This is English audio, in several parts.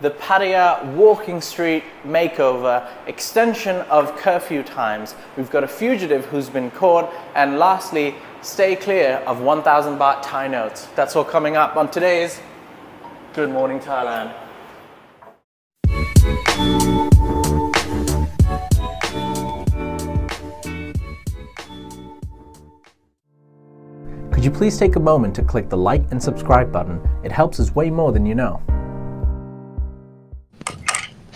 the Pattaya Walking Street makeover, extension of curfew times. We've got a fugitive who's been caught, and lastly, stay clear of 1,000 baht Thai notes. That's all coming up on today's Good Morning Thailand. Could you please take a moment to click the like and subscribe button? It helps us way more than you know.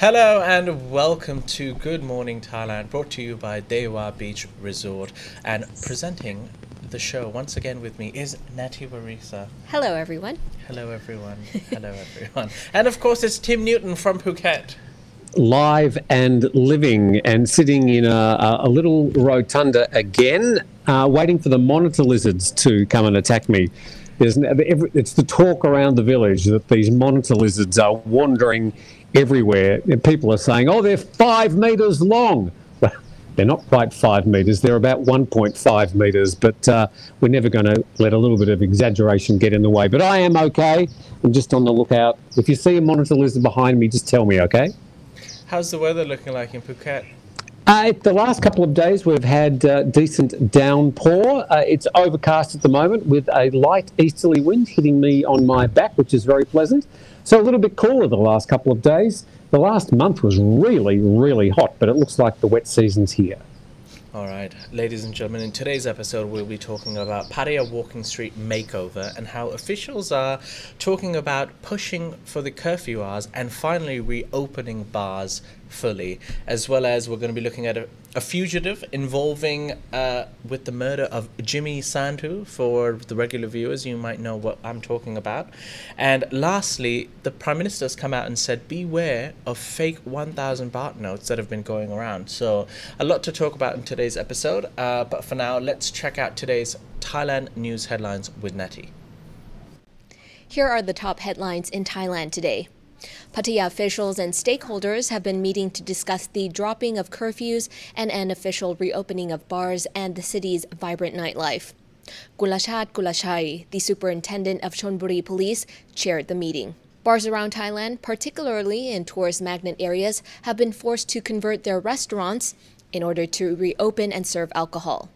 Hello and welcome to Good Morning Thailand, brought to you by Dewa Beach Resort. And presenting the show once again with me is Natty Warisa. Hello, everyone. Hello, everyone. Hello, everyone. And of course, it's Tim Newton from Phuket. Live and living and sitting in a, a little rotunda again, uh, waiting for the monitor lizards to come and attack me. There's, it's the talk around the village that these monitor lizards are wandering everywhere. And people are saying, oh, they're five metres long. Well, they're not quite five metres, they're about 1.5 metres, but uh, we're never going to let a little bit of exaggeration get in the way. But I am okay. I'm just on the lookout. If you see a monitor lizard behind me, just tell me, okay? How's the weather looking like in Phuket? Uh, the last couple of days, we've had uh, decent downpour. Uh, it's overcast at the moment with a light easterly wind hitting me on my back, which is very pleasant. So a little bit cooler the last couple of days. The last month was really, really hot, but it looks like the wet season's here. All right, ladies and gentlemen, in today's episode, we'll be talking about Pattaya Walking Street makeover and how officials are talking about pushing for the curfew hours and finally reopening bars fully, as well as we're going to be looking at a, a fugitive involving uh, with the murder of Jimmy Sandhu. For the regular viewers, you might know what I'm talking about. And lastly, the Prime Minister has come out and said, beware of fake 1,000 baht notes that have been going around. So, a lot to talk about in today's episode. Uh, but for now, let's check out today's Thailand news headlines with Natty. Here are the top headlines in Thailand today. Pattaya officials and stakeholders have been meeting to discuss the dropping of curfews and an official reopening of bars and the city's vibrant nightlife. Gulachat Gulachai, the superintendent of Chonburi Police, chaired the meeting. Bars around Thailand, particularly in tourist magnet areas, have been forced to convert their restaurants in order to reopen and serve alcohol.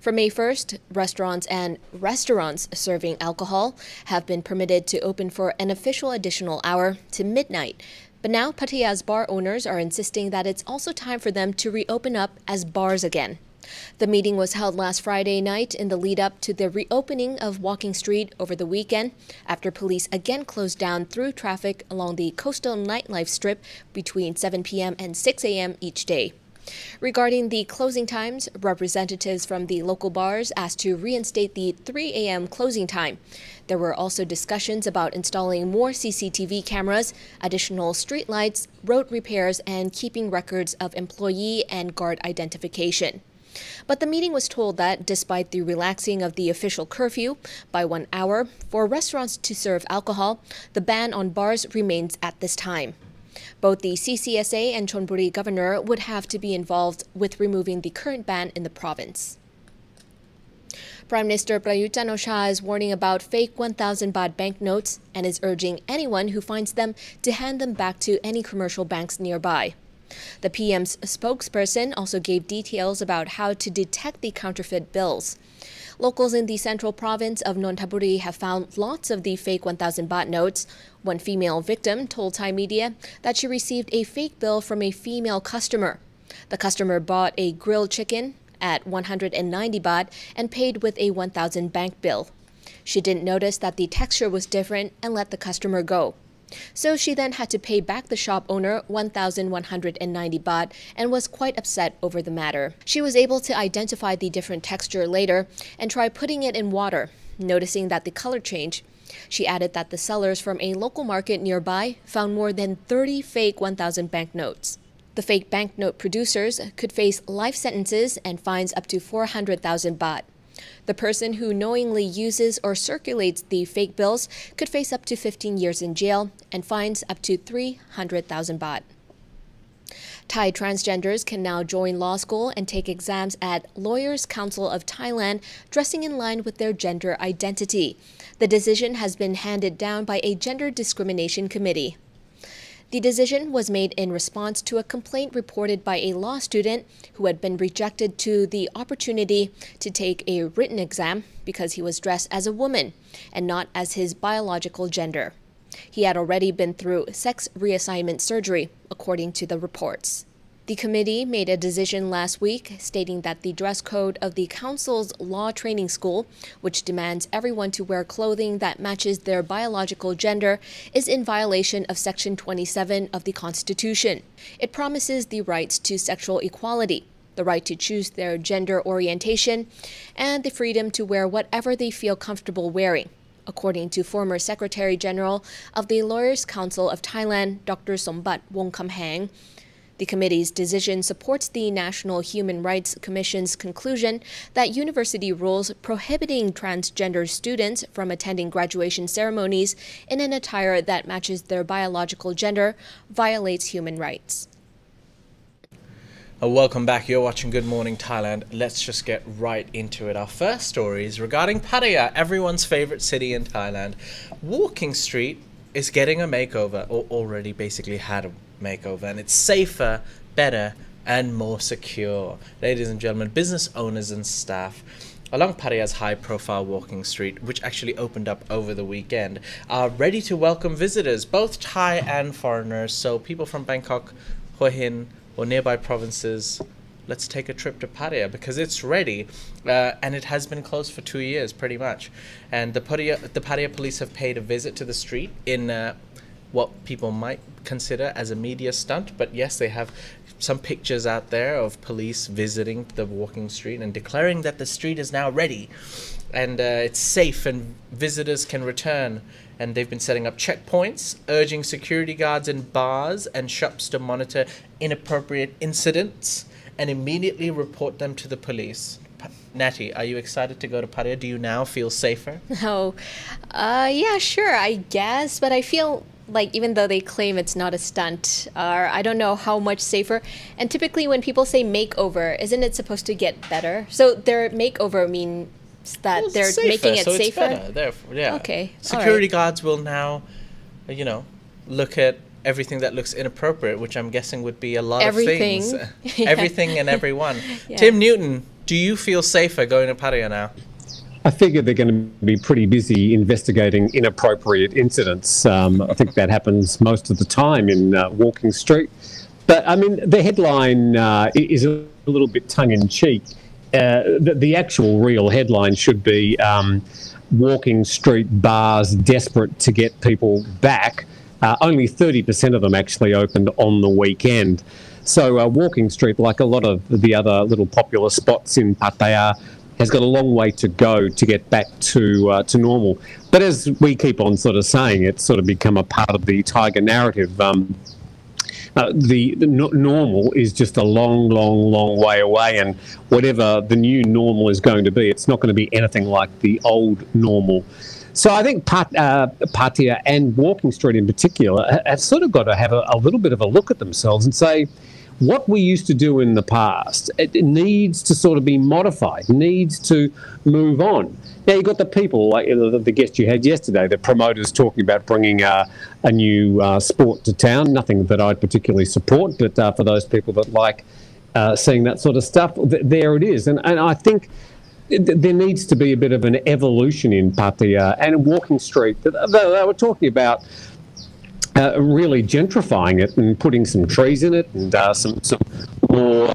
From May 1st, restaurants and restaurants serving alcohol have been permitted to open for an official additional hour to midnight. But now Pattaya's bar owners are insisting that it's also time for them to reopen up as bars again. The meeting was held last Friday night in the lead up to the reopening of Walking Street over the weekend after police again closed down through traffic along the coastal nightlife strip between 7 p.m. and 6 a.m. each day. Regarding the closing times, representatives from the local bars asked to reinstate the 3 a.m. closing time. There were also discussions about installing more CCTV cameras, additional streetlights, road repairs, and keeping records of employee and guard identification. But the meeting was told that despite the relaxing of the official curfew by one hour for restaurants to serve alcohol, the ban on bars remains at this time. Both the CCSA and Chonburi governor would have to be involved with removing the current ban in the province. Prime Minister Prayut chan is warning about fake 1,000 baht banknotes and is urging anyone who finds them to hand them back to any commercial banks nearby. The PM's spokesperson also gave details about how to detect the counterfeit bills. Locals in the central province of Nonthaburi have found lots of the fake 1,000 baht notes. One female victim told Thai media that she received a fake bill from a female customer. The customer bought a grilled chicken at 190 baht and paid with a 1,000 bank bill. She didn't notice that the texture was different and let the customer go. So she then had to pay back the shop owner 1,190 baht and was quite upset over the matter. She was able to identify the different texture later and try putting it in water, noticing that the color changed. She added that the sellers from a local market nearby found more than 30 fake 1,000 banknotes. The fake banknote producers could face life sentences and fines up to 400,000 baht. The person who knowingly uses or circulates the fake bills could face up to 15 years in jail and fines up to 300,000 baht. Thai transgenders can now join law school and take exams at Lawyers Council of Thailand, dressing in line with their gender identity. The decision has been handed down by a gender discrimination committee. The decision was made in response to a complaint reported by a law student who had been rejected to the opportunity to take a written exam because he was dressed as a woman and not as his biological gender. He had already been through sex reassignment surgery, according to the reports. The committee made a decision last week stating that the dress code of the council's law training school, which demands everyone to wear clothing that matches their biological gender, is in violation of Section 27 of the Constitution. It promises the rights to sexual equality, the right to choose their gender orientation, and the freedom to wear whatever they feel comfortable wearing according to former Secretary General of the Lawyers Council of Thailand, Dr. Sombat Wongkamheng. The committee's decision supports the National Human Rights Commission's conclusion that university rules prohibiting transgender students from attending graduation ceremonies in an attire that matches their biological gender violates human rights. Welcome back. You're watching Good Morning Thailand. Let's just get right into it. Our first story is regarding Pattaya, everyone's favorite city in Thailand. Walking Street is getting a makeover, or already basically had a makeover, and it's safer, better, and more secure. Ladies and gentlemen, business owners and staff along Pattaya's high profile walking street, which actually opened up over the weekend, are ready to welcome visitors, both Thai and foreigners. So, people from Bangkok, Hua Hin, or nearby provinces, let's take a trip to Pattaya because it's ready, uh, and it has been closed for two years pretty much. And the Pattaya, the police have paid a visit to the street in uh, what people might consider as a media stunt, but yes, they have some pictures out there of police visiting the walking street and declaring that the street is now ready and uh, it's safe and visitors can return. And they've been setting up checkpoints, urging security guards in bars and shops to monitor inappropriate incidents and immediately report them to the police. Natty, are you excited to go to Pattaya? Do you now feel safer? Oh, uh, yeah, sure, I guess, but I feel like even though they claim it's not a stunt, or I don't know how much safer. And typically, when people say makeover, isn't it supposed to get better? So their makeover means that Well, they're safer, making it so safer. Therefore, yeah. Okay, Security right. guards will now, you know, look at everything that looks inappropriate, which I'm guessing would be a lot Everything. of things. Yeah. Everything and everyone. Yeah. Tim Newton, do you feel safer going to Pattaya now? I figure they're going to be pretty busy investigating inappropriate incidents. Um, I think that happens most of the time in uh, Walking Street. But I mean, the headline uh, is a little bit tongue in cheek. Uh, the, the actual real headline should be um, Walking Street bars desperate to get people back. Uh, only 30% of them actually opened on the weekend. So, uh, Walking Street, like a lot of the other little popular spots in Pattaya, has got a long way to go to get back to uh, to normal. But as we keep on sort of saying, it's sort of become a part of the Thaiger narrative. Um, uh, the, the no- normal is just a long, long, long way away, and whatever the new normal is going to be, it's not going to be anything like the old normal. So I think Pat, uh, Pattaya and Walking Street in particular have sort of got to have a, a little bit of a look at themselves and say, what we used to do in the past, it needs to sort of be modified, needs to move on. Now you've got the people, like the, guest you had yesterday, the promoters talking about bringing uh, a new uh, sport to town. Nothing that I'd particularly support, but uh, for those people that like uh, seeing that sort of stuff, th- there it is. And, and I think there needs to be a bit of an evolution in Pattaya and Walking Street. They were talking about uh, really gentrifying it and putting some trees in it and uh, some some more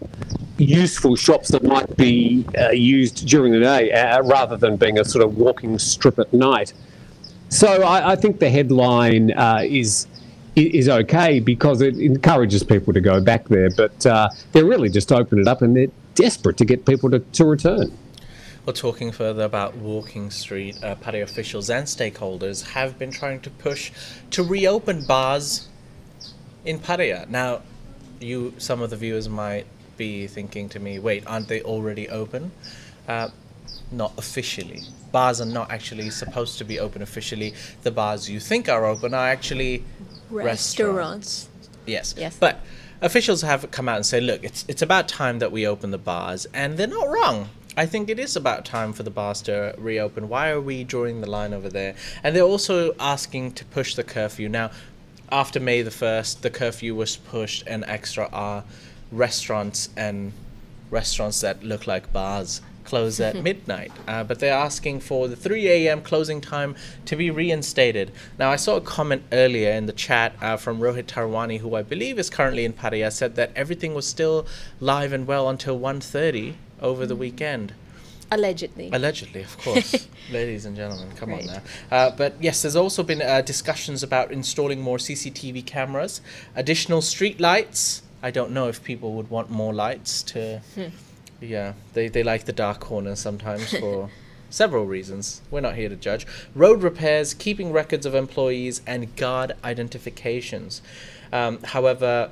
useful shops that might be uh, used during the day uh, rather than being a sort of walking strip at night. So I, I think the headline uh, is is okay because it encourages people to go back there, but uh, they're really just opening it up and they're desperate to get people to, to return. Well, talking further about Walking Street, uh, Pattaya officials and stakeholders have been trying to push to reopen bars in Pattaya. Now, you, some of the viewers might be thinking to me, wait, aren't they already open? Uh, not officially. Bars are not actually supposed to be open officially. The bars you think are open are actually Restaurants. Yes. Yes. But officials have come out and said, look, it's it's about time that we open the bars, and they're not wrong. I think it is about time for the bars to reopen. Why are we drawing the line over there? And they're also asking to push the curfew. Now, after May the 1st, the curfew was pushed an extra hour. Restaurants and restaurants that look like bars close at midnight. Uh, but they're asking for the 3 a.m. closing time to be reinstated. Now, I saw a comment earlier in the chat uh, from Rohit Tarwani, who I believe is currently in Pattaya, said that everything was still live and well until 1.30 over the weekend. Allegedly. Allegedly, of course. Ladies and gentlemen, come Right. on now. Uh, but yes, there's also been uh, discussions about installing more CCTV cameras, additional street lights. I don't know if people would want more lights to. Yeah, they, they like the dark corners sometimes for several reasons. We're not here to judge. Road repairs, keeping records of employees, and guard identifications. Um, however,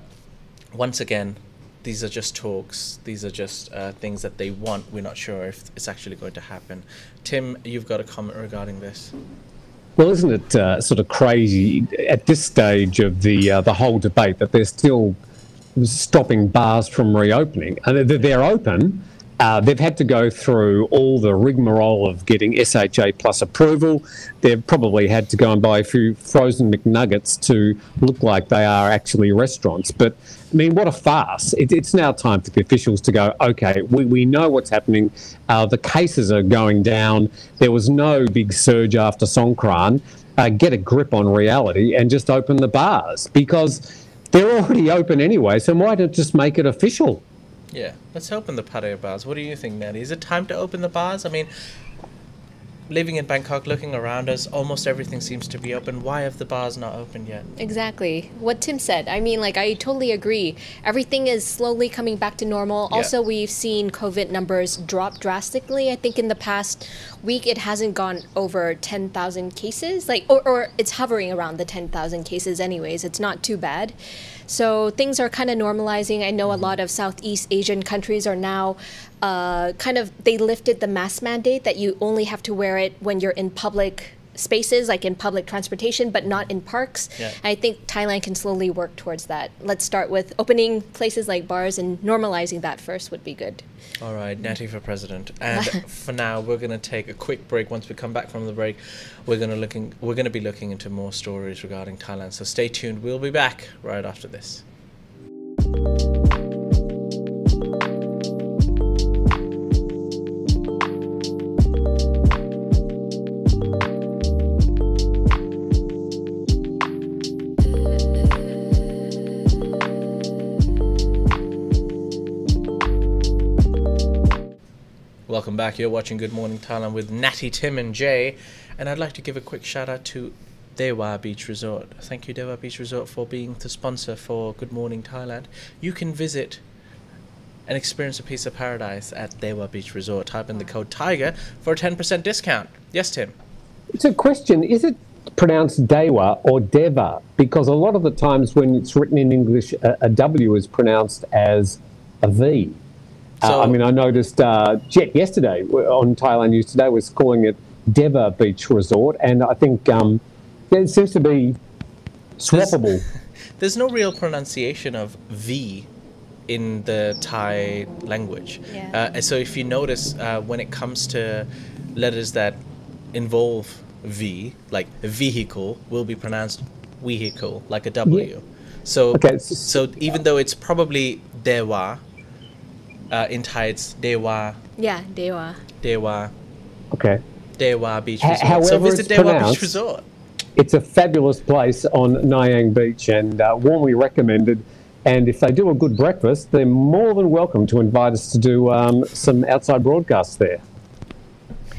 once again, these are just talks. These are just uh, things that they want. We're not sure if it's actually going to happen. Tim, you've got a comment regarding this. Well, isn't it uh, sort of crazy at this stage of the uh, the whole debate that they're still stopping bars from reopening? And they're, they're open. Uh, they've had to go through all the rigmarole of getting SHA plus approval. They've probably had to go and buy a few frozen McNuggets to look like they are actually restaurants. But I mean, what a farce. It, it's now time for the officials to go, okay, we, we know what's happening. Uh, the cases are going down. There was no big surge after Songkran. Uh, get a grip on reality and just open the bars because they're already open anyway. So why not just make it official? Yeah, let's open the patio bars. What do you think, Natty? Is it time to open the bars? I mean, living in Bangkok, looking around us, almost everything seems to be open. Why have the bars not opened yet? Exactly. What Tim said. I mean, like, I totally agree. Everything is slowly coming back to normal. Yeah. Also, we've seen COVID numbers drop drastically. I think in the past week, it hasn't gone over 10,000 cases. Like, or, or it's hovering around the 10,000 cases, anyways. It's not too bad. So things are kind of normalizing. I know a lot of Southeast Asian countries are now uh, kind of, they lifted the mask mandate that you only have to wear it when you're in public spaces, like in public transportation, but not in parks. Yeah. I think Thailand can slowly work towards that. Let's start with opening places like bars and normalizing that first would be good. All right, Natty for president. And for now, we're going to take a quick break. Once we come back from the break, we're going to looking we're going to be looking into more stories regarding Thailand. So stay tuned. We'll be back right after this. Welcome back. You're watching Good Morning Thailand with Natty, Tim, and Jay. And I'd like to give a quick shout out to Dewa Beach Resort. Thank you, Dewa Beach Resort, for being the sponsor for Good Morning Thailand. You can visit and experience a piece of paradise at Dewa Beach Resort. Type in the code THAIGER for a 10% discount. Yes, Tim. It's a question. Is it pronounced Dewa or Deva? Because a lot of the times when it's written in English, a, a W is pronounced as a V. Uh, I mean, I noticed uh, Jet yesterday on Thailand News Today was calling it Deva Beach Resort, and I think um, it seems to be swappable. There's no real pronunciation of V in the Thai language. Yeah. Uh, so if you notice, uh, when it comes to letters that involve V, like vehicle, will be pronounced vehicle, like a W. So, Okay, s- so even though it's probably Dewa, uh, in Thai it's Dewa, Yeah, Dewa. Dewa, Okay. Dewa Beach Ha- Resort. so however visit it's Dewa Beach Resort. It's a fabulous place on Nai Yang Beach and uh, warmly recommended. And if they do a good breakfast, they're more than welcome to invite us to do um, some outside broadcasts there.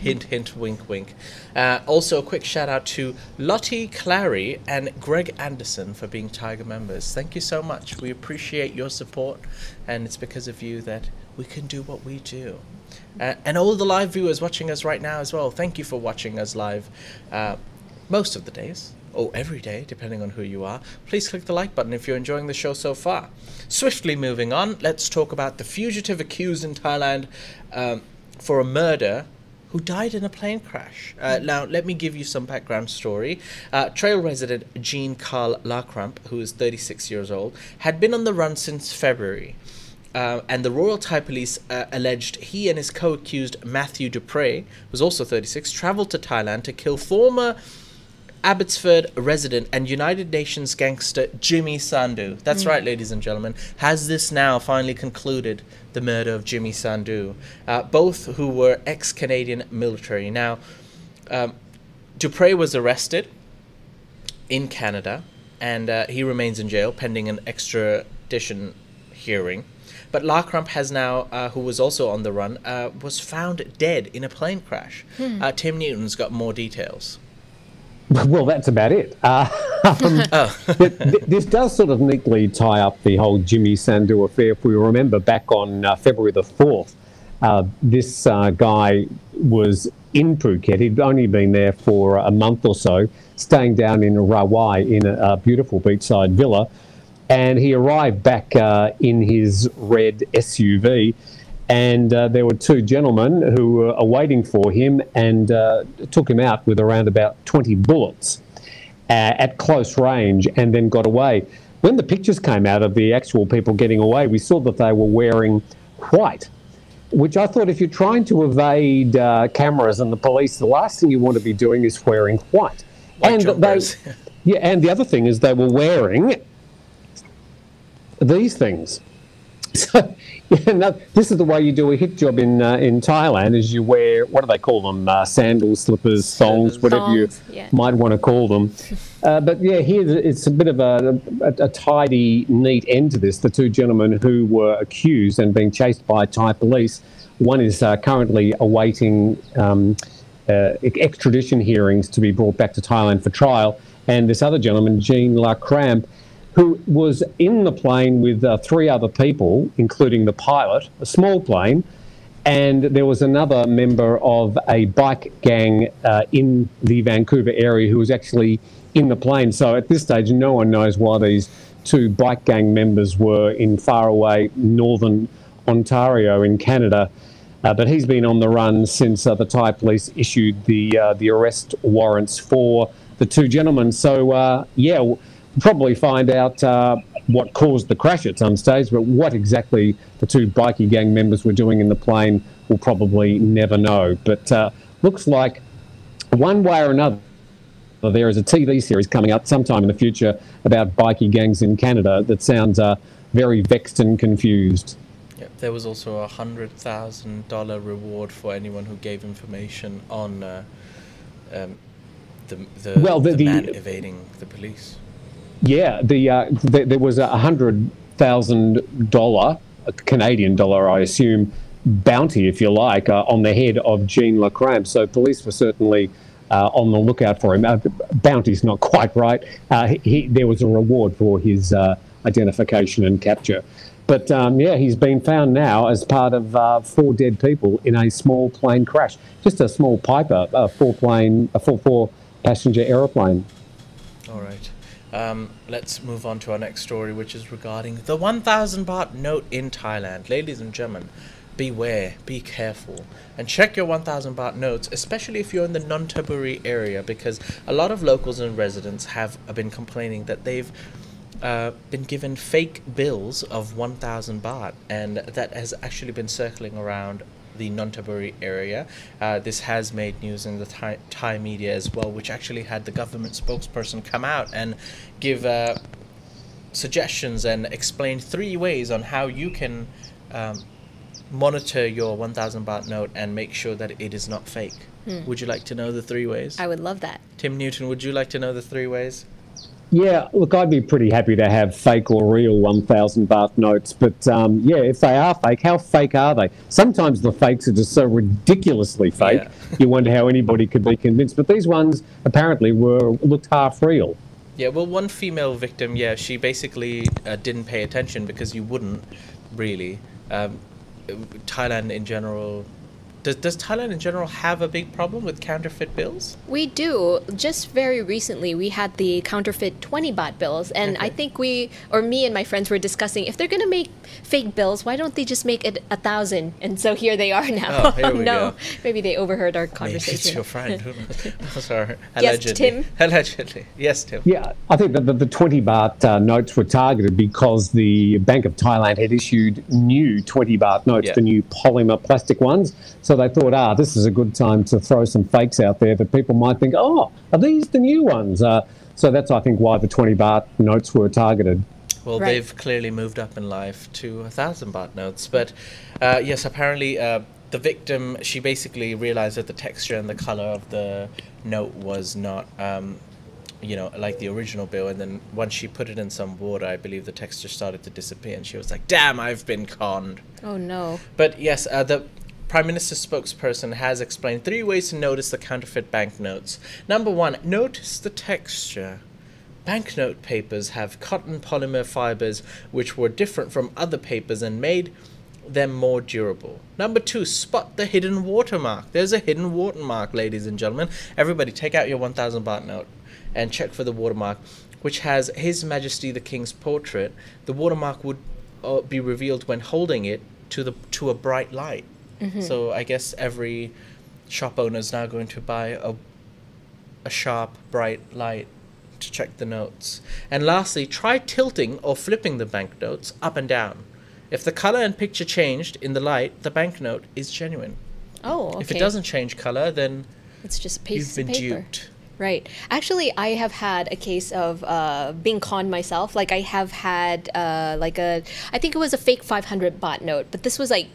Hint, hint, wink, wink. Uh, also, a quick shout out to Lottie Clary and Greg Anderson for being Thaiger members. Thank you so much. We appreciate your support, and it's because of you that we can do what we do. Uh, and all the live viewers watching us right now as well, thank you for watching us live uh, most of the days, or every day, depending on who you are. Please click the like button if you're enjoying the show so far. Swiftly moving on, let's talk about the fugitive accused in Thailand um, for a murder who died in a plane crash. Uh, now, let me give you some background story. Uh, trail resident Jean Carl Lacrampe, who is 36 years old, had been on the run since February. Uh, and the Royal Thai Police uh, alleged he and his co-accused Matthew Dupre, who's also 36, traveled to Thailand to kill former Abbotsford resident and United Nations gangster Jimmy Sandhu. That's right, ladies and gentlemen. Has this now finally concluded the murder of Jimmy Sandhu? Uh, both who were ex Canadian military. Now, um, Dupre was arrested in Canada and uh, he remains in jail pending an extradition hearing. But Lacrampe has now, uh, who was also on the run, uh, was found dead in a plane crash. Uh, Tim Newton's got more details. Well, that's about it. Uh, um, th- th- this does sort of neatly tie up the whole Jimmy Sandhu affair. If we remember back on uh, February the 4th, uh, this uh, guy was in Phuket. He'd only been there for a month or so, staying down in Rawai in a, a beautiful beachside villa. And he arrived back uh, in his red SUV, and uh, there were two gentlemen who were waiting for him and uh, took him out with around about 20 bullets uh, at close range and then got away. When the pictures came out of the actual people getting away, we saw that they were wearing white, which I thought if you're trying to evade uh, cameras and the police, the last thing you want to be doing is wearing white. White and jumpers. they, yeah, and the other thing is they were wearing these things. So, yeah, no, this is the way you do a hit job in uh, in Thailand: is you wear what do they call them? Uh, sandals, slippers, thongs, whatever you yeah. might want to call them. Uh, but yeah, here it's a bit of a, a, a tidy, neat end to this. The two gentlemen who were accused and being chased by Thai police. One is uh, currently awaiting um, uh, extradition hearings to be brought back to Thailand for trial, and this other gentleman, Jean La Lacrampe, who was in the plane with uh, three other people, including the pilot, a small plane, and there was another member of a bike gang uh, in the Vancouver area who was actually in the plane. So at this stage, no one knows why these two bike gang members were in faraway northern Ontario in Canada. Uh, but he's been on the run since uh, the Thai police issued the uh, the arrest warrants for the two gentlemen. So uh, yeah, probably find out uh, what caused the crash at some stage, but what exactly the two bikie gang members were doing in the plane, we'll probably never know. But uh, looks like one way or another. There is a TV series coming up sometime in the future about bikie gangs in Canada that sounds uh, very vexed and confused. Yep, there was also a hundred thousand dollar reward for anyone who gave information on uh, um, the the, Well, the- the, the- man evading the police. Yeah, the, uh, th- there was a hundred thousand dollar Canadian dollar, I assume, bounty, if you like, uh, on the head of Jean Lacrampe. So police were certainly uh, on the lookout for him. Uh, bounty's not quite right. Uh, he, he, there was a reward for his uh, identification and capture. But um, yeah, he's been found now as part of uh, four dead people in a small plane crash. Just a small Piper, a four plane, a four four passenger aeroplane. All right. Um, let's move on to our next story, which is regarding the 1,000 baht note in Thailand. Ladies and gentlemen, beware, be careful, and check your 1,000 baht notes, especially if you're in the Nonthaburi area, because a lot of locals and residents have been complaining that they've uh, been given fake bills of 1,000 baht, and that has actually been circling around the Nonthaburi area. Uh, this has made news in the Thai, Thai media as well, which actually had the government spokesperson come out and give uh, suggestions and explain three ways on how you can um, monitor your 1,000 baht note and make sure that it is not fake. Would you like to know the three ways? I would love that. Tim Newton, would you like to know the three ways? Yeah, look, I'd be pretty happy to have fake or real 1,000 baht notes, but um, yeah, if they are fake, how fake are they? Sometimes the fakes are just so ridiculously fake, Yeah. you wonder how anybody could be convinced. But these ones apparently were looked half real. Yeah, well, one female victim, yeah, she basically uh, didn't pay attention because you wouldn't really. Um, Thailand in general. Does, does Thailand in general have a big problem with counterfeit bills? We do. Just very recently, we had the counterfeit 20 baht bills, and I think we, or me and my friends, were discussing if they're going to make fake bills, why don't they just make it a thousand? And so here they are now. Oh, here we no, go. maybe they overheard our conversation. Maybe conversation. it's your friend. Who knows? Sorry. Yes, Tim. Allegedly. Yes, Tim. Yeah, I think that the, the 20 baht uh, notes were targeted because the Bank of Thailand had issued new 20 baht notes, Yeah. the new polymer plastic ones. So so they thought, ah, this is a good time to throw some fakes out there that people might think, oh, are these the new ones? Uh, so that's, I think, why the 20 baht notes were targeted. Well, Right. they've clearly moved up in life to a thousand baht notes. But uh, yes, apparently uh, the victim, she basically realized that the texture and the color of the note was not, um, you know, like the original bill. And then once she put it in some water, I believe the texture started to disappear. And she was like, damn, I've been conned. Oh no. But yes, uh, the Prime Minister's spokesperson has explained three ways to notice the counterfeit banknotes. Number one, notice the texture. Banknote papers have cotton polymer fibers which were different from other papers and made them more durable. Number two, spot the hidden watermark. There's a hidden watermark, ladies and gentlemen. Everybody, take out your 1000 baht note and check for the watermark, which has His Majesty the King's portrait. The watermark would uh, be revealed when holding it to the to a bright light. So I guess every shop owner is now going to buy a a sharp, bright light to check the notes. And lastly, try tilting or flipping the banknotes up and down. If the color and picture changed in the light, the banknote is genuine. Oh, okay. If it doesn't change color, then it's just a you've piece been of paper. duped. Right. Actually, I have had a case of uh, being conned myself. Like I have had uh, like a, I think it was a fake 500 baht note, but this was like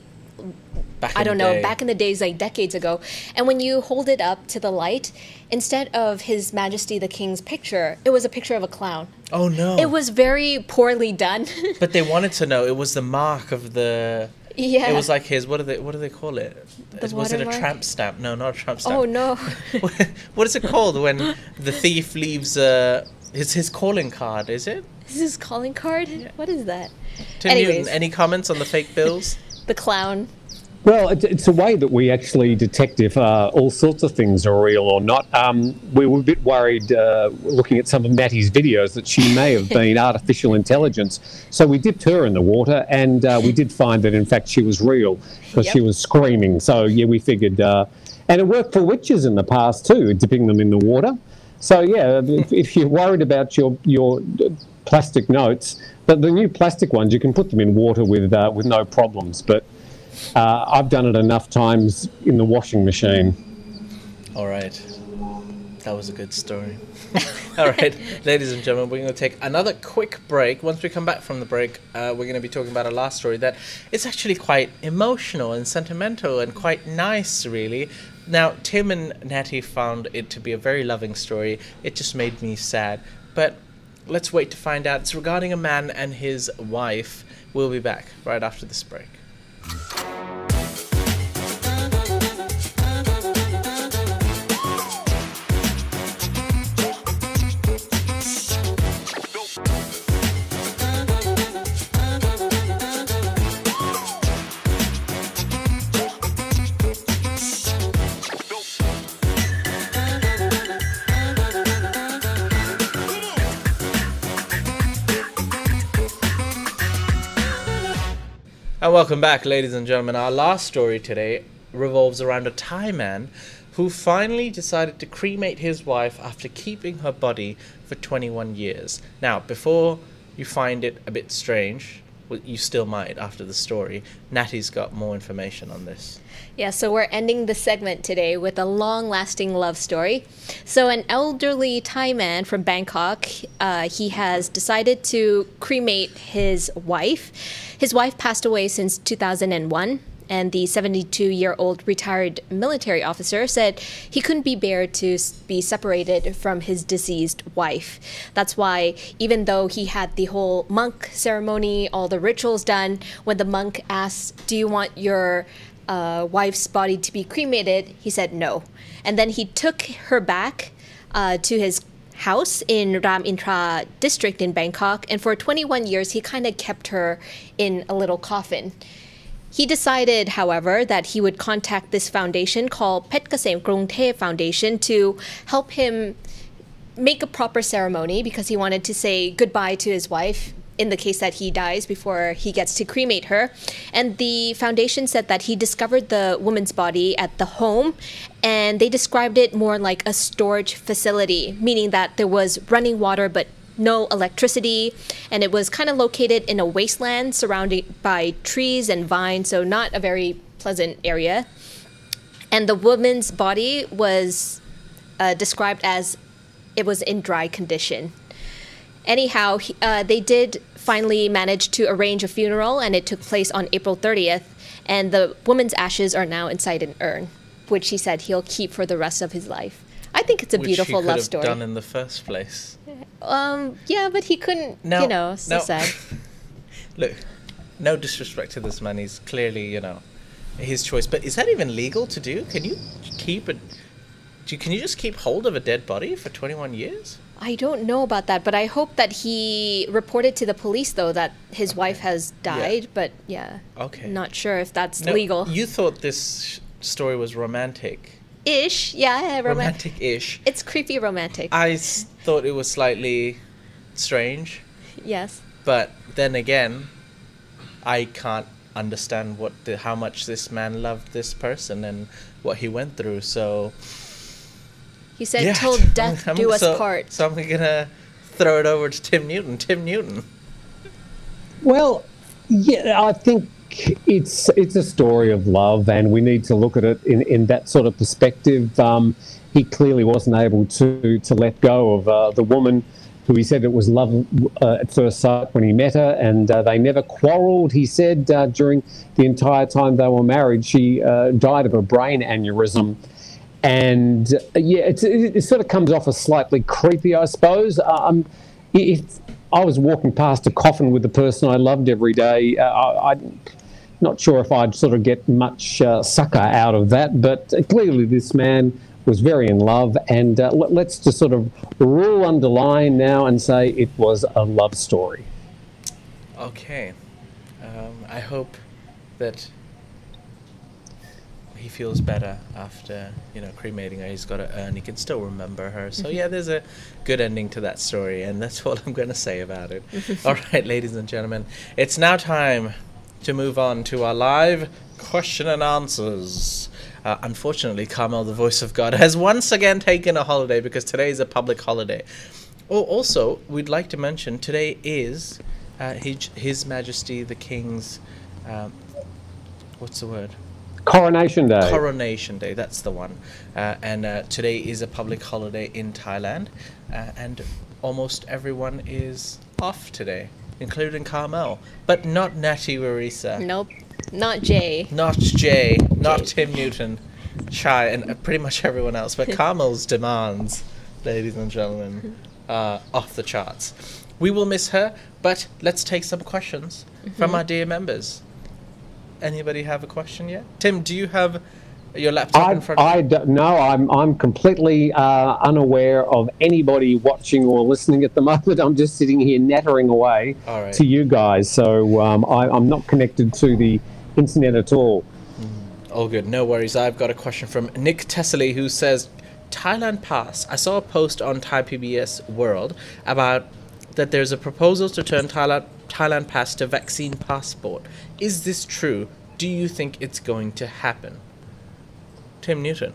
Back I don't know, day. back in the days, like decades ago. And when you hold it up to the light, instead of His Majesty the King's picture, it was a picture of a clown. Oh no! It was very poorly done. But they wanted to know. It was the mark of the. yeah. It was like his. What do they? What do they call it? The was it a tramp stamp? No, not a tramp stamp. oh no. what is it called when the thief leaves? Uh, his his calling card. Is it? Is his calling card? What is that? Tim Anyways. Newton. Any comments on the fake bills? The clown. Well, it, it's a way that we actually detect if uh, all sorts of things are real or not. Um, we were a bit worried uh, looking at some of Mattie's videos that she may have been artificial intelligence. So we dipped her in the water and uh, we did find that, in fact, she was real because she was screaming. So, yeah, we figured. Uh, and it worked for witches in the past too, dipping them in the water. So, yeah, if, if you're worried about your, your plastic notes, but the new plastic ones, you can put them in water with, uh, with no problems. But uh, I've done it enough times in the washing machine. All right. That was a good story. All right, ladies and gentlemen, we're going to take another quick break. Once we come back from the break, uh, we're going to be talking about a last story that is actually quite emotional and sentimental and quite nice, really. Now, Tim and Natty found it to be a very loving story. It just made me sad. But let's wait to find out. It's regarding a man and his wife. We'll be back right after this break. Welcome back, ladies and gentlemen. Our last story today revolves around a Thai man who finally decided to cremate his wife after keeping her body for 21 years. Now, before you find it a bit strange, well, you still might after the story, Natty's got more information on this. Yeah, so we're ending the segment today with a long lasting love story. So, an elderly Thai man from Bangkok, uh, he has decided to cremate his wife. His wife passed away since 2001. And the 72 year old retired military officer said he couldn't be bear to be separated from his deceased wife. That's why, even though he had the whole monk ceremony, all the rituals done, when the monk asked, Do you want your uh, wife's body to be cremated, he said no. And then he took her back uh, to his house in Ram Intra district in Bangkok, and for 21 years he kind of kept her in a little coffin. He decided, however, that he would contact this foundation called Pet Kasem Krung Foundation to help him make a proper ceremony because he wanted to say goodbye to his wife in the case that he dies before he gets to cremate her. And the foundation said that he discovered the woman's body at the home and they described it more like a storage facility, meaning that there was running water but no electricity and it was kind of located in a wasteland surrounded by trees and vines, so not a very pleasant area. And the woman's body was uh, described as it was in dry condition. Anyhow, he- uh, they did finally manage to arrange a funeral, and it took place on April 30th. And the woman's ashes are now inside an urn, which he said he'll keep for the rest of his life. I think it's a Which beautiful love have story. done in the first place. Um, yeah, but he couldn't. No, you know, so no. sad. Look, no disrespect to this man. He's clearly, you know, his choice. But is that even legal to do? Can you keep it? Do can you just keep hold of a dead body for 21 years? I don't know about that, but I hope that he reported to the police though that his wife has died. But yeah, Okay. not sure if that's No, legal. You thought this sh- story was romantic, Ish, yeah, romantic. romantic-ish. It's creepy romantic. I s- thought it was slightly strange, yes. but then again, I can't understand what the, how much this man loved this person and what he went through. So He said, yeah, "Till death I'm- do us so, part." So I'm gonna throw it over to Tim Newton. Tim Newton. Well, yeah, I think it's it's a story of love, and we need to look at it in, in that sort of perspective. Um, he clearly wasn't able to to let go of uh, the woman who he said it was love uh, at first sight when he met her, and uh, they never quarrelled. He said uh, during the entire time they were married, she uh, died of a brain aneurysm. And uh, yeah, it, it sort of comes off as slightly creepy, I suppose. Um, if I was walking past a coffin with the person I loved every day, I, I'm not sure if I'd sort of get much uh, succour out of that. But clearly, this man was very in love, and uh, let, let's just sort of rule underline now and say it was a love story. Okay. Um, I hope that he feels better after you know cremating her. He's got to earn. He can still remember her. So yeah, there's a good ending to that story, and that's all I'm going to say about it. all right, ladies and gentlemen, it's now time to move on to our live question and answers. Uh, unfortunately, Carmel, the voice of God, has once again taken a holiday because today is a public holiday. Oh, also, we'd like to mention today is uh, His, His Majesty the King's. Um, what's the word? Coronation Day. Coronation Day, that's the one. Uh, and uh, today is a public holiday in Thailand, uh, and almost everyone is off today, including Carmel, but not Natty Warisa, Nope, not Jay. not Jay, not Jay. Tim Newton, Chai, and uh, pretty much everyone else. But Carmel's demands, ladies and gentlemen, are off the charts. We will miss her, but let's take some questions from our dear members. Anybody have a question yet? Tim, do you have your laptop in I, front of I you? don't know. I'm, I'm completely uh, unaware of anybody watching or listening at the moment. I'm just sitting here nattering away right. to you guys. So um, I, I'm not connected to the internet at all. All good, no worries. I've got a question from Nick Tessely who says Thailand Pass. I saw a post on Thai PBS World about that there's a proposal to turn Thailand, Thailand Pass to vaccine passport. Is this true? Do you think it's going to happen? Tim Newton.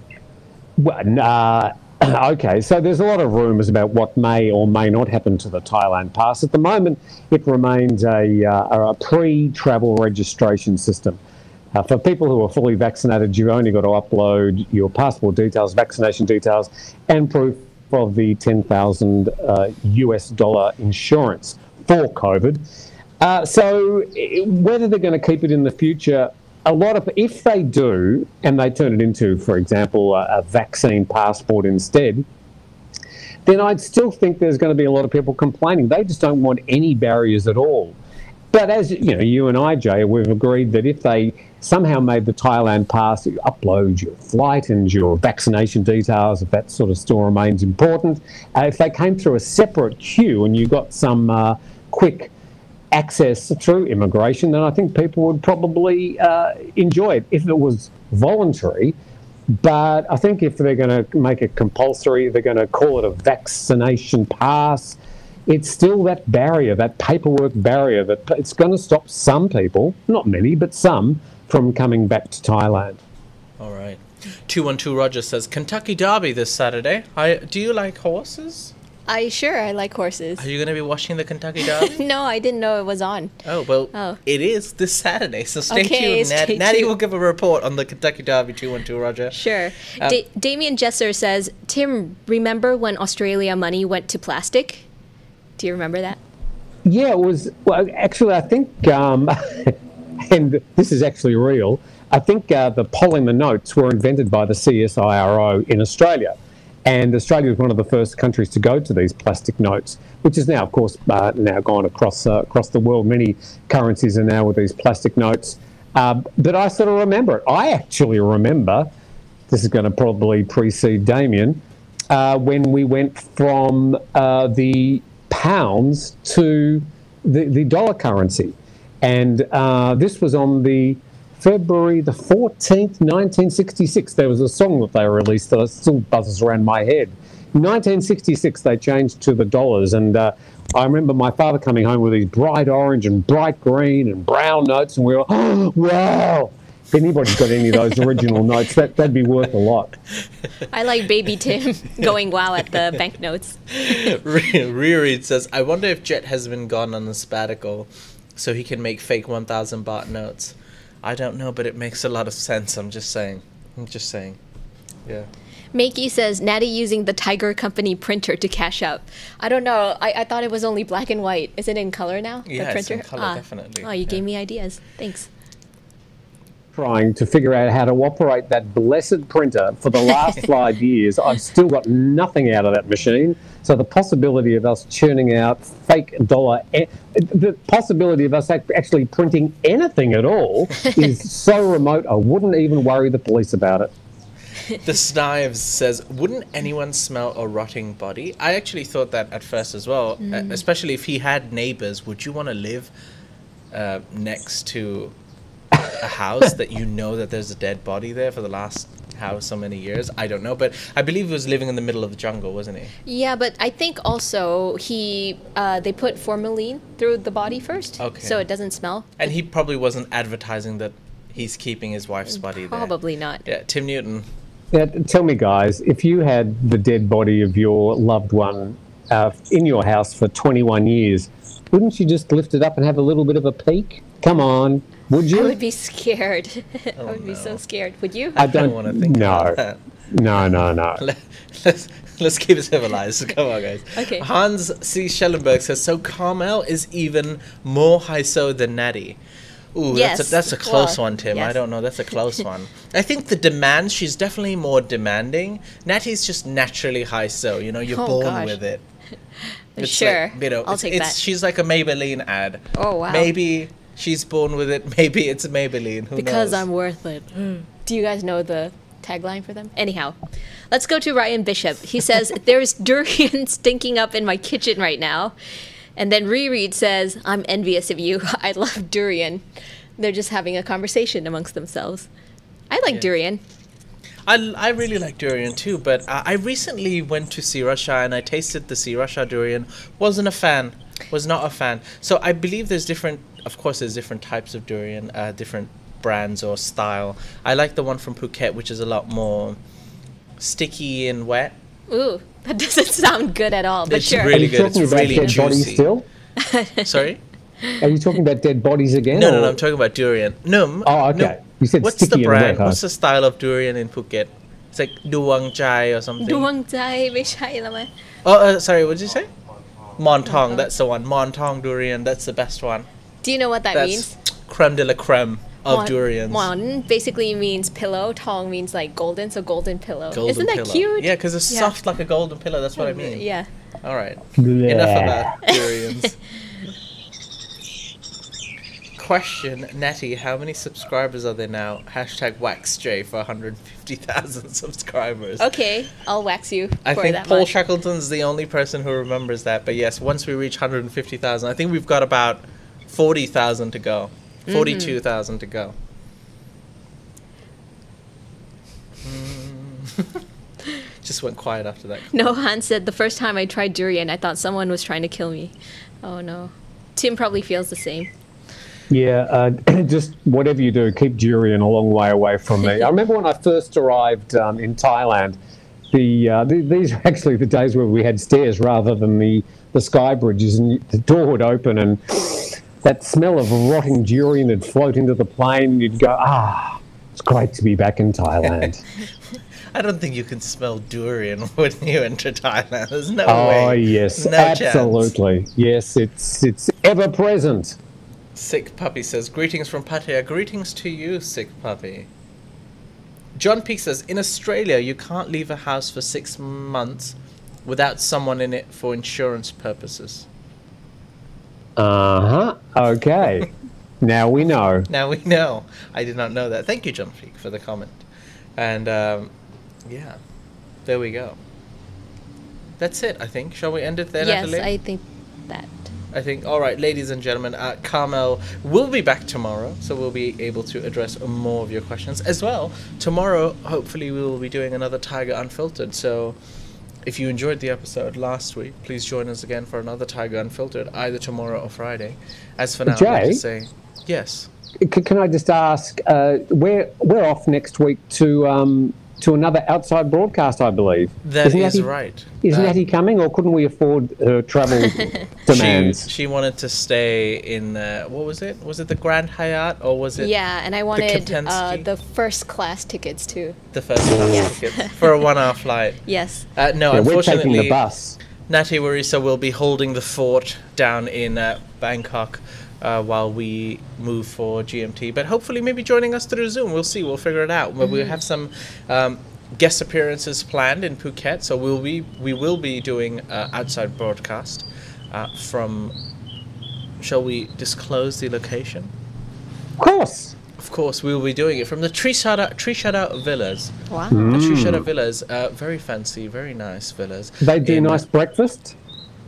Well, uh, okay, so there's a lot of rumours about what may or may not happen to the Thailand Pass. At the moment, it remains a, uh, a pre-travel registration system. Uh, for people who are fully vaccinated, you've only got to upload your passport details, vaccination details, and proof of the 10,000 uh, US dollar insurance for COVID. Uh, so, whether they're going to keep it in the future, a lot of if they do, and they turn it into, for example, a, a vaccine passport instead, then I'd still think there's going to be a lot of people complaining. They just don't want any barriers at all. But as you know, you and I, Jay, we've agreed that if they somehow made the Thailand pass, you upload your flight and your vaccination details, if that sort of still remains important. Uh, if they came through a separate queue and you got some uh, quick access through immigration, then I think people would probably uh, enjoy it if it was voluntary. But I think if they're going to make it compulsory, they're going to call it a vaccination pass. It's still that barrier, that paperwork barrier, that it's going to stop some people, not many, but some, from coming back to Thailand. All right. 212 Roger says Kentucky Derby this Saturday. I, do you like horses? I sure I like horses. Are you going to be watching the Kentucky Derby? No, I didn't know it was on. oh, well, Oh. it is this Saturday, so stay Okay, tuned. Nat- stay Natty will give a report on the Kentucky Derby 212, Roger. Sure. Um, da- Damien Jesser says, Tim, remember when Australia money went to plastic? Do you remember that? Yeah, it was. Well, actually, I think, um, and this is actually real. I think uh, the polymer notes were invented by the CSIRO in Australia, and Australia was one of the first countries to go to these plastic notes, which is now, of course, uh, now gone across uh, across the world. Many currencies are now with these plastic notes. Uh, but I sort of remember it. I actually remember. This is going to probably precede Damien. Uh, when we went from uh, the pounds to the, the dollar currency. And uh, this was on the February the 14th, 1966. There was a song that they released that still buzzes around my head. In 1966, they changed to the dollars. And uh, I remember my father coming home with these bright orange and bright green and brown notes. And we were, oh, wow. If anybody's got any of those original notes, that, that'd be worth a lot. I like baby Tim going wow at the banknotes. Re- Reread says, I wonder if Jet has been gone on a sabbatical so he can make fake 1,000 baht notes. I don't know, but it makes a lot of sense. I'm just saying. I'm just saying. Yeah. Makey says, Natty using the Thaiger Company printer to cash out. I don't know. I, I thought it was only black and white. Is it in color now? Yeah, the it's in printer? colour, Ah. definitely. Oh, you Yeah. gave me ideas. Thanks. Trying to figure out how to operate that blessed printer for the last five years. I've still got nothing out of that machine. So the possibility of us churning out fake dollar, the possibility of us actually printing anything at all is so remote. I wouldn't even worry the police about it. The Snives says, "Wouldn't anyone smell a rotting body?" I actually thought that at first as well, uh, especially if he had neighbors. Would you want to live uh, next to a house that you know that there's a dead body there for the last how so many years? I don't know, but I believe he was living in the middle of the jungle, wasn't he? Yeah, but I think also he uh, they put formalin through the body first, Okay. so it doesn't smell. And he probably wasn't advertising that he's keeping his wife's body there. Probably not. Yeah, Tim Newton. Now, tell me, guys, if you had the dead body of your loved one uh, in your house for 21 years, wouldn't you just lift it up and have a little bit of a peek? Come on, would you? I would be scared. I oh, would be so scared. Would you? I I don't don't want to think no, about that. no, no, no. Let- Let's let's keep it civilized. Come on, guys. Okay. Hans C. Schellenberg says so. Carmel is even more high so than Natty. Ooh, Yes. that's a, that's a close Well, one, Tim. I don't know. That's a close one. I think the demand. She's definitely more demanding. Natty's just naturally high so. You know, you're Oh, born gosh. with it. It's sure. Like, you know, I'll it's, take it's that. she's like a Maybelline ad. Oh, wow. Maybe she's born with it. Maybe it's a Maybelline. Who because knows? I'm worth it. Do you guys know the tagline for them? Anyhow, let's go to Ryan Bishop. He says, There's durian stinking up in my kitchen right now. And then Reread says, I'm envious of you. I love durian. They're just having a conversation amongst themselves. I like Yeah. durian. I, I really like durian too, but uh, I recently went to Sriracha and I tasted the Sea Russia durian. Wasn't a fan. Was not a fan. So I believe there's different of course, there's different types of durian, uh, different brands or style. I like the one from Phuket, which is a lot more sticky and wet. Ooh, that doesn't sound good at all. But it's sure. really good. It's really dead juicy. Still? Sorry. Are you talking about dead bodies again? No, or? no, no. I'm talking about durian. No. Oh, okay. No. You said What's the brand? What's the style of durian in Phuket? It's like duwang chai or something. Duwang chai, Oh, uh, sorry. What did you say? Montong. That's the one. Montong durian. That's the best one. Do you know what that That's means? creme de la creme of Mon- durians. Mon basically means pillow. Tong means like golden, so golden pillow. Golden Isn't that pillow. cute? Yeah, because it's Yeah. soft like a golden pillow. That's what I mean. Yeah. All right. Bleh. Enough about durians. Question, Natty, how many subscribers are there now? Hashtag WaxJ for 150,000 subscribers. Okay, I'll wax you I for think that Paul much. Shackleton's the only person who remembers that. But yes, once we reach 150,000, I think we've got about 40,000 to go. Mm-hmm. 42,000 to go. Just went quiet after that. no, Han said the first time I tried durian, I thought someone was trying to kill me. Oh no. Tim probably feels the same. Yeah, uh, just whatever you do, keep durian a long way away from me. I remember when I first arrived um, in Thailand, the, uh, th- these are actually the days where we had stairs rather than the, the sky bridges, and the door would open and that smell of rotting durian would float into the plane. And You'd go, ah, it's great to be back in Thailand. I don't think you can smell durian when you enter Thailand. There's no oh way. Oh yes, No chance. absolutely. Yes, it's it's ever present. Sick Puppy says, Greetings from Pattaya. Greetings to you, Sick Puppy. John Peake says, In Australia, you can't leave a house for six months without someone in it for insurance purposes. Uh huh. Okay. now we know. Now we know. I did not know that. Thank you, John Peake, for the comment. And, um, yeah, there we go. That's it, I think. Shall we end it there, yes, Natalie? I think that. I think. All right, ladies and gentlemen, uh, Carmel will be back tomorrow, so we'll be able to address more of your questions as well. Tomorrow, hopefully, we will be doing another Thaiger Unfiltered. So, if you enjoyed the episode last week, please join us again for another Thaiger Unfiltered, either tomorrow or Friday. As for now, Jay? to say yes. Can I just ask? Uh, we're we're off next week to um, to another outside broadcast, I believe. That Isn't is Natty- right. Isn't Uh, Natty coming, or couldn't we afford her travel demands? She, she wanted to stay in uh, what was it? Was it the Grand Hyatt or was it Yeah, and I wanted uh, the first class tickets too. the first class tickets for a one-hour flight? Yes. Uh, no, yeah, we're unfortunately, taking the bus. Natty Warisa will be holding the fort down in uh, Bangkok uh, while we move for GMT. But hopefully, maybe joining us through Zoom. We'll see. We'll figure it out. But we have some um, guest appearances planned in Phuket, so we'll be we will be doing uh, outside broadcast uh, from. Shall we disclose the location? Of course. Of course, we will be doing it from the Trisara Villas. Wow. The Trisara Villas, uh, very fancy, very nice villas. They do in, nice breakfast,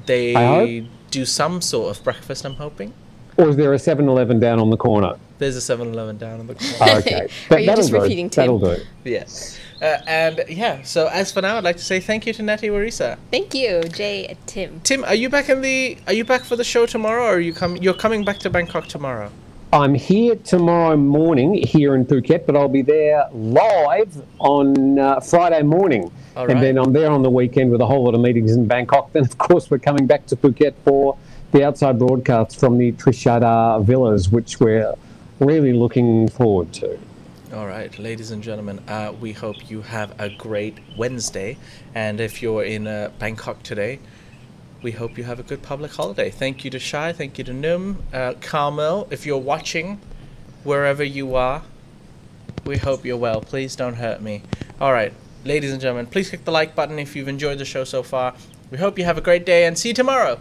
They do some sort of breakfast, I'm hoping. Or is there a 7-Eleven down on the corner? There's a 7 Eleven down on the corner. Okay, Are you that'll just do. repeating Tim? That'll do. yes. Uh, and yeah, so as for now, I'd like to say thank you to Natty Warisa. Thank you, Jay and Tim. Tim, are you back in the? Are you back for the show tomorrow, or are you come? You're coming back to Bangkok tomorrow. I'm here tomorrow morning here in Phuket, but I'll be there live on uh, Friday morning. All and then I'm there on the weekend with a whole lot of meetings in Bangkok. Then, of course, we're coming back to Phuket for the outside broadcast from the Trisara Villas, which we're really looking forward to. All right, ladies and gentlemen, uh, we hope you have a great Wednesday. And if you're in uh, Bangkok today, we hope you have a good public holiday. Thank you to Shai, thank you to Num, uh, Carmel. If you're watching, wherever you are, we hope you're well. Please don't hurt me. All right, ladies and gentlemen, please click the like button if you've enjoyed the show so far. We hope you have a great day and see you tomorrow.